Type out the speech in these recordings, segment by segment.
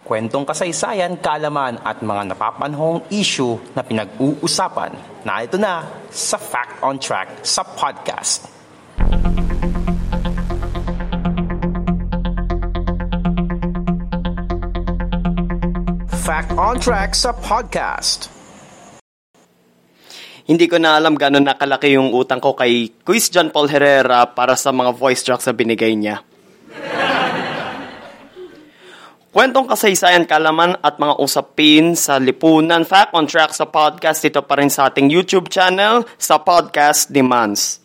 Kwentong kasaysayan, kalaman at mga napapanahong issue na pinag-uusapan na ito na sa Fact on Track sa podcast. Fact on Track sa podcast. Hindi ko na alam gano'n nakalaki yung utang ko kay Quiz John Paul Herrera para sa mga voice tracks na binigay niya. Kwentong kasaysayan, kalaman at mga usapin sa lipunan. Fact on track sa podcast. Dito pa rin sa ating YouTube channel sa Podcast Demands.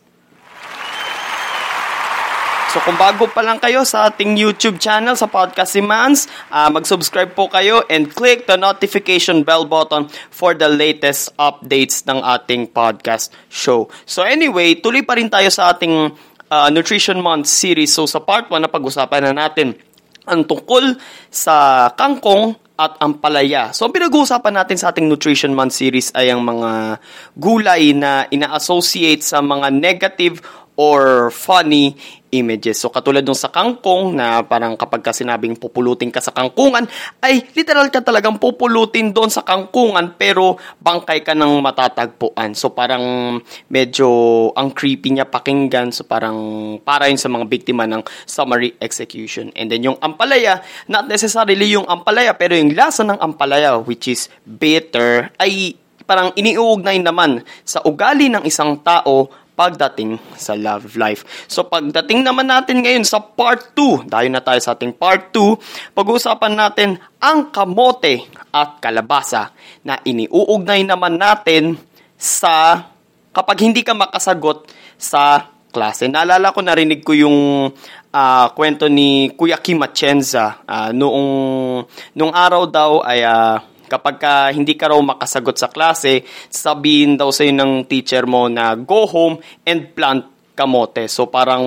So kung bago pa lang kayo sa ating YouTube channel sa Podcast Demands, uh, mag-subscribe po kayo and click the notification bell button for the latest updates ng ating podcast show. So anyway, tuloy pa rin tayo sa ating uh, Nutrition Month series. So sa part 1 na pag-usapan na natin ang tungkol sa kangkong at ampalaya. So, ang pinag-uusapan natin sa ating Nutrition Month series ay ang mga gulay na ina-associate sa mga negative or funny images. So katulad nung sa kangkong na parang kapag ka sinabing pupulutin ka sa kangkungan, ay literal ka talagang pupulutin doon sa kangkungan pero bangkay ka ng matatagpuan. So parang medyo ang creepy niya pakinggan. So parang para yun sa mga biktima ng summary execution. And then yung ampalaya, not necessarily yung ampalaya pero yung lasa ng ampalaya which is bitter ay parang iniuugnay naman sa ugali ng isang tao pagdating sa love life. So pagdating naman natin ngayon sa part 2, dahil na tayo sa ating part 2, pag-uusapan natin ang kamote at kalabasa na iniuugnay naman natin sa kapag hindi ka makasagot sa klase. Naalala ko, narinig ko yung uh, kwento ni Kuya Kim Atienza uh, noong, noong araw daw ay uh, Kapag ka hindi ka raw makasagot sa klase, sabihin daw sa'yo ng teacher mo na go home and plant kamote. So parang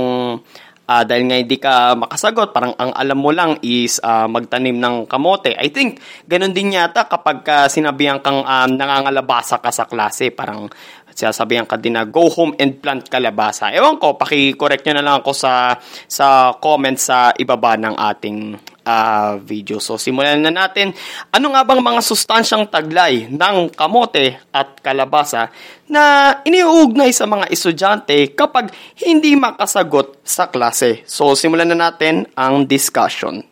uh, dahil nga hindi ka makasagot, parang ang alam mo lang is uh, magtanim ng kamote. I think ganun din yata kapag ka sinabihan kang um, nangangalabasa ka sa klase, parang sasabihan ka din na go home and plant kalabasa. Ewan ko, paki-correct nyo na lang ako sa sa comment sa ibaba ng ating uh, video. So simulan na natin. Ano nga bang mga sustansyang taglay ng kamote at kalabasa na iniuugnay sa mga estudyante kapag hindi makasagot sa klase? So simulan na natin ang discussion.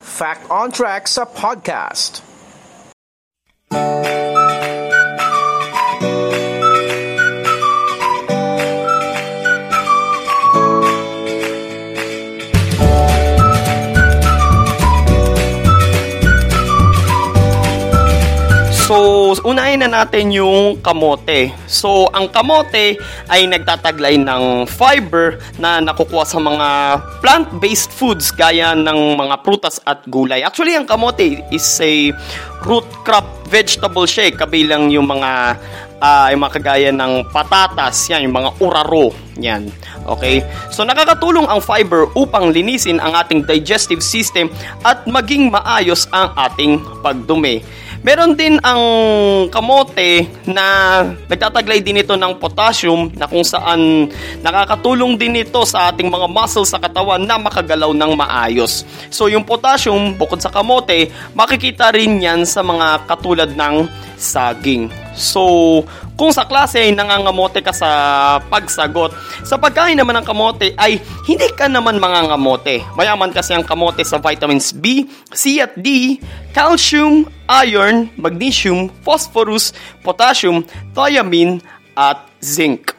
Fact on Track sa podcast. So, unahin na natin yung kamote. So, ang kamote ay nagtataglay ng fiber na nakukuha sa mga plant-based foods gaya ng mga prutas at gulay. Actually, ang kamote is a root crop vegetable siya, kabilang yung mga uh, yung mga kagaya ng patatas, yan, yung mga uraro, yan. Okay? So, nakakatulong ang fiber upang linisin ang ating digestive system at maging maayos ang ating pagdumi. Meron din ang kamote na nagtataglay din ito ng potassium na kung saan nakakatulong din ito sa ating mga muscles sa katawan na makagalaw ng maayos. So yung potassium bukod sa kamote, makikita rin yan sa mga katulad ng saging. So, kung sa klase ay nangangamote ka sa pagsagot, sa pagkain naman ng kamote ay hindi ka naman mangangamote. Mayaman kasi ang kamote sa vitamins B, C at D, calcium, iron, magnesium, phosphorus, potassium, thiamine, at zinc.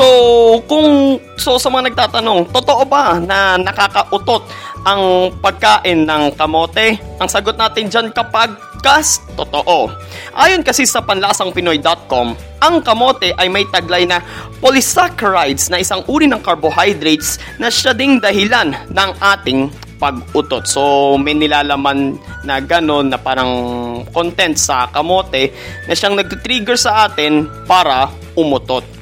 So, kung so sa mga nagtatanong, totoo ba na nakakautot ang pagkain ng kamote? Ang sagot natin dyan kapag Kas, totoo. Ayon kasi sa panlasangpinoy.com, ang kamote ay may taglay na polysaccharides na isang uri ng carbohydrates na siya ding dahilan ng ating pag-utot. So, may nilalaman na gano'n na parang content sa kamote na siyang nag-trigger sa atin para umutot.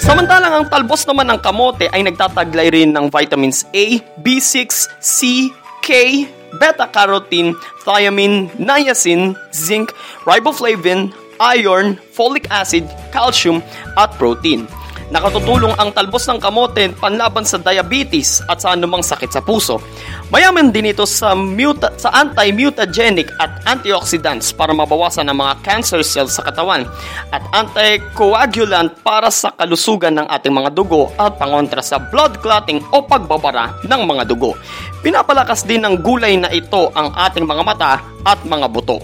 Samantalang ang talbos naman ng kamote ay nagtataglay rin ng vitamins A, B6, C, K, beta-carotene, thiamine, niacin, zinc, riboflavin, iron, folic acid, calcium, at protein. Nakatutulong ang talbos ng kamote panlaban sa diabetes at sa anumang sakit sa puso. Mayaman din ito sa, muta, sa anti-mutagenic at antioxidants para mabawasan ang mga cancer cells sa katawan at anticoagulant para sa kalusugan ng ating mga dugo at pangontra sa blood clotting o pagbabara ng mga dugo. Pinapalakas din ng gulay na ito ang ating mga mata at mga buto.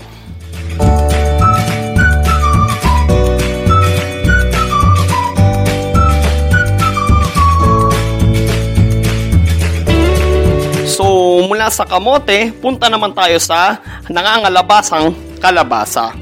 So, mula sa kamote, punta naman tayo sa nangangalabasang kalabasa.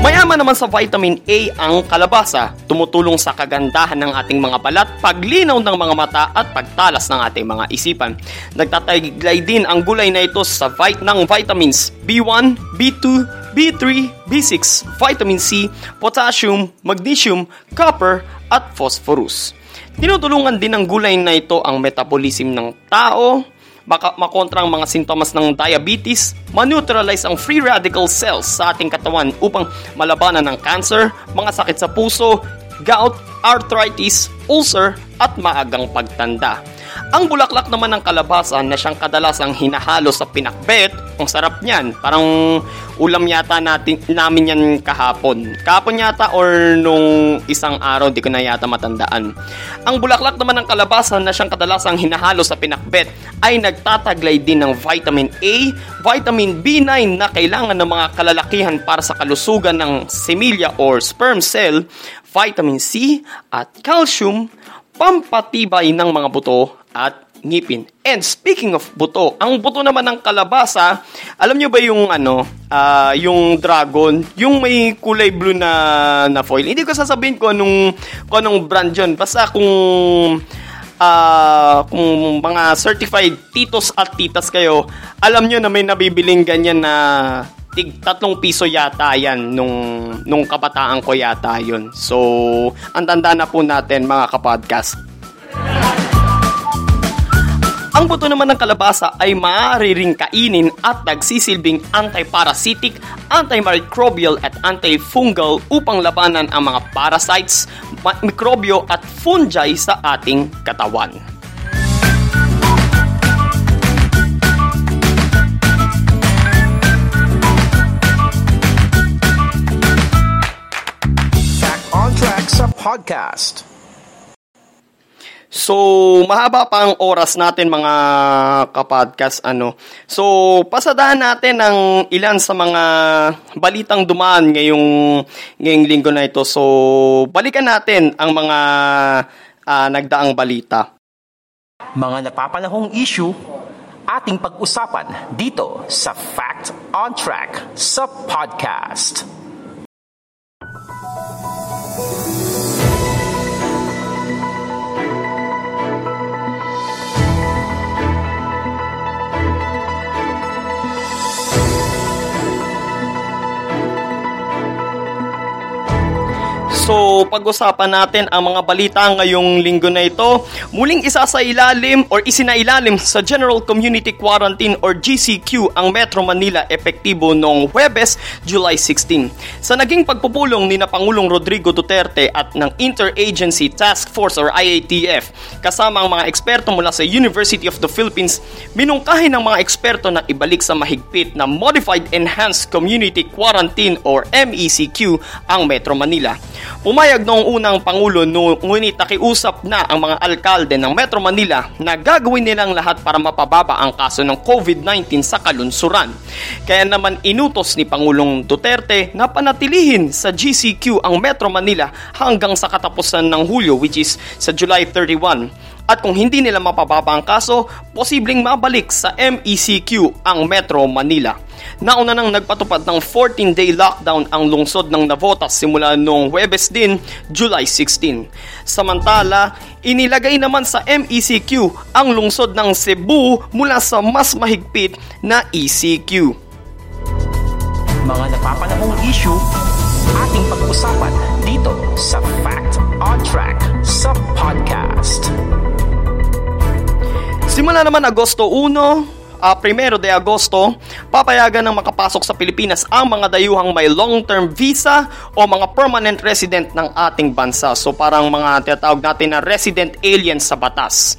Mayaman naman sa vitamin A ang kalabasa, tumutulong sa kagandahan ng ating mga balat, paglinaw ng mga mata at pagtalas ng ating mga isipan. Nagtataglay din ang gulay na ito sa vit ng vitamins B1, B2, B3, B6, vitamin C, potassium, magnesium, copper at phosphorus. Tinutulungan din ng gulay na ito ang metabolism ng tao, maka- makontra ang mga sintomas ng diabetes, maneutralize ang free radical cells sa ating katawan upang malabanan ng cancer, mga sakit sa puso, gout, arthritis, ulcer, at maagang pagtanda. Ang bulaklak naman ng kalabasa na siyang kadalasang hinahalo sa pinakbet, ang sarap niyan. Parang ulam yata natin, namin yan kahapon. Kahapon yata or nung isang araw, di ko na yata matandaan. Ang bulaklak naman ng kalabasa na siyang kadalasang hinahalo sa pinakbet ay nagtataglay din ng vitamin A, vitamin B9 na kailangan ng mga kalalakihan para sa kalusugan ng semilya or sperm cell, vitamin C at calcium, pampatibay ng mga buto at ngipin. And speaking of buto, ang buto naman ng kalabasa, alam nyo ba yung ano, uh, yung dragon, yung may kulay blue na na foil. Hindi ko sasabihin ko anong kung anong brand 'yon. Basta kung uh, kung mga certified titos at titas kayo, alam nyo na may nabibiling ganyan na tig tatlong piso yata yan nung, nung kabataan ko yata yun. So, ang tanda na po natin mga kapodcast. Ang buto naman ng kalabasa ay maaari kainin at nagsisilbing anti-parasitic, antimicrobial at antifungal upang labanan ang mga parasites, mikrobyo at fungi sa ating katawan. Podcast. So, mahaba pa ang oras natin mga kapodcast ano. So, pasadahan natin ang ilan sa mga balitang dumaan ngayong ngayong linggo na ito. So, balikan natin ang mga uh, nagdaang balita. Mga napapanahong issue ating pag-usapan dito sa Fact on Track sa podcast. So, pag-usapan natin ang mga balita ngayong linggo na ito. Muling isa sa ilalim or isinailalim sa General Community Quarantine or GCQ ang Metro Manila epektibo noong Huwebes, July 16. Sa naging pagpupulong ni na Pangulong Rodrigo Duterte at ng Interagency Task Force or IATF kasama ang mga eksperto mula sa University of the Philippines, minungkahi ng mga eksperto na ibalik sa mahigpit na Modified Enhanced Community Quarantine or MECQ ang Metro Manila. Pumayag noong unang Pangulo ngunit nakiusap na ang mga alkalde ng Metro Manila na gagawin nilang lahat para mapababa ang kaso ng COVID-19 sa kalunsuran. Kaya naman inutos ni Pangulong Duterte na panatilihin sa GCQ ang Metro Manila hanggang sa katapusan ng Hulyo which is sa July 31. At kung hindi nila mapababa ang kaso, posibleng mabalik sa MECQ ang Metro Manila. Nauna nang nagpatupad ng 14-day lockdown ang lungsod ng Navotas simula noong Huwebes din, July 16. Samantala, inilagay naman sa MECQ ang lungsod ng Cebu mula sa mas mahigpit na ECQ. Mga napapanahong issue, ating pag-usapan dito sa Fact on Track sa podcast. Simula naman Agosto 1, uh, primero de Agosto, papayagan ng makapasok sa Pilipinas ang mga dayuhang may long-term visa o mga permanent resident ng ating bansa. So parang mga tinatawag natin na resident aliens sa batas.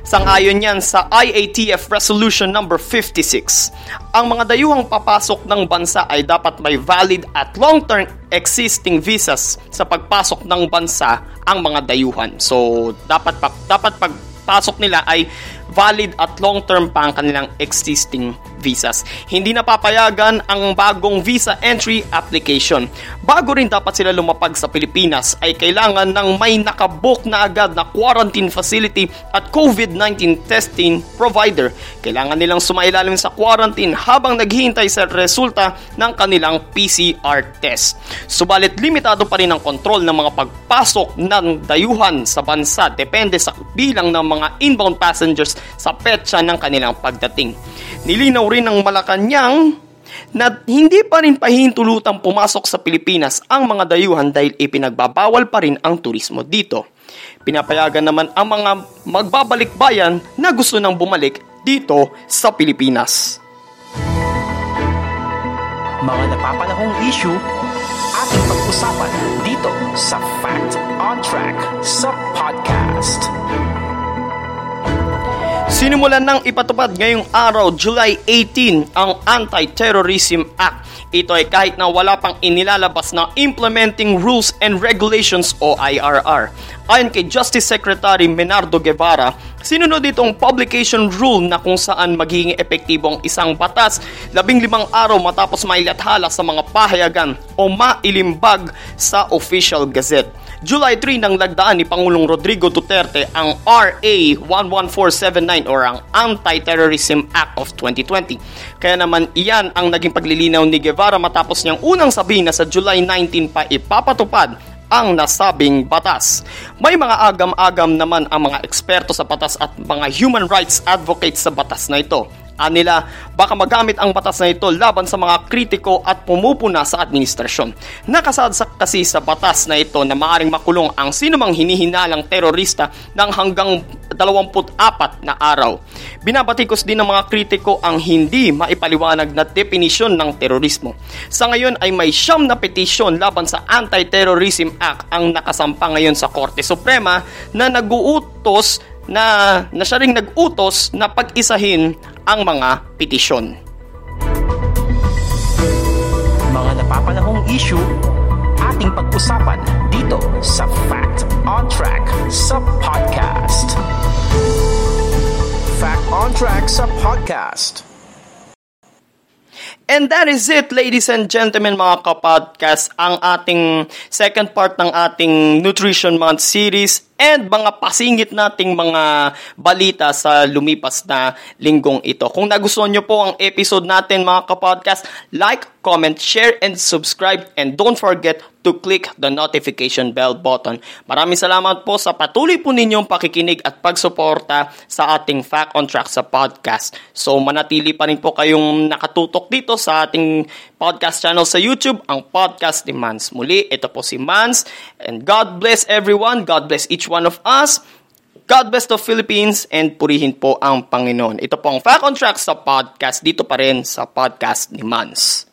Sangayon yan sa IATF Resolution number 56. Ang mga dayuhang papasok ng bansa ay dapat may valid at long-term existing visas sa pagpasok ng bansa ang mga dayuhan. So dapat pa, dapat pagpasok nila ay valid at long-term pa ang kanilang existing visas. Hindi napapayagan ang bagong visa entry application. Bago rin dapat sila lumapag sa Pilipinas ay kailangan ng may nakabook na agad na quarantine facility at COVID-19 testing provider. Kailangan nilang sumailalim sa quarantine habang naghihintay sa resulta ng kanilang PCR test. Subalit limitado pa rin ang kontrol ng mga pagpasok ng dayuhan sa bansa depende sa bilang ng mga inbound passengers sa petsa ng kanilang pagdating. Nilinaw rin ng Malacanang na hindi pa rin pahintulutang pumasok sa Pilipinas ang mga dayuhan dahil ipinagbabawal pa rin ang turismo dito. Pinapayagan naman ang mga magbabalik bayan na gusto nang bumalik dito sa Pilipinas. Mga napapanahong issue, ating pag-usapan dito sa Fact on Track sa podcast. Sinimulan ng ipatupad ngayong araw, July 18, ang Anti-Terrorism Act. Ito ay kahit na wala pang inilalabas na Implementing Rules and Regulations o IRR. Ayon kay Justice Secretary Menardo Guevara, sinunod itong publication rule na kung saan magiging epektibo ang isang batas labing limang araw matapos mailathala sa mga pahayagan o mailimbag sa official gazette. July 3 nang lagdaan ni Pangulong Rodrigo Duterte ang RA 11479 or ang Anti-Terrorism Act of 2020. Kaya naman iyan ang naging paglilinaw ni Guevara matapos niyang unang sabihin na sa July 19 pa ipapatupad ang nasabing batas. May mga agam-agam naman ang mga eksperto sa batas at mga human rights advocates sa batas na ito nila baka magamit ang batas na ito laban sa mga kritiko at pumupuna sa administrasyon. Nakasadsak kasi sa batas na ito na maaring makulong ang sinumang hinihinalang terorista ng hanggang 24 na araw. Binabatikos din ng mga kritiko ang hindi maipaliwanag na definisyon ng terorismo. Sa ngayon ay may siyam na petisyon laban sa Anti-Terrorism Act ang nakasampa ngayon sa Korte Suprema na naguutos na, na siya ring nag-utos na pag-isahin ang mga petisyon. Mga napapanahong issue, ating pag-usapan dito sa Fact on Track sa podcast. On Track sa podcast. And that is it, ladies and gentlemen, mga kapodcast, ang ating second part ng ating Nutrition Month series and mga pasingit nating mga balita sa lumipas na linggong ito. Kung nagustuhan nyo po ang episode natin mga kapodcast, like, comment, share, and subscribe. And don't forget to click the notification bell button. Maraming salamat po sa patuloy po ninyong pakikinig at pagsuporta sa ating Fact on Track sa podcast. So manatili pa rin po kayong nakatutok dito sa ating podcast channel sa YouTube, ang Podcast ni Mans. Muli, ito po si Mans. And God bless everyone. God bless each one of us. God bless the Philippines and purihin po ang Panginoon. Ito po ang Fact on Track sa podcast dito pa rin sa podcast ni Mans.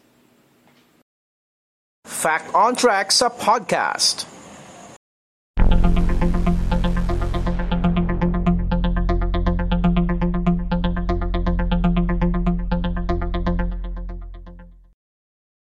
Fact on Track sa podcast.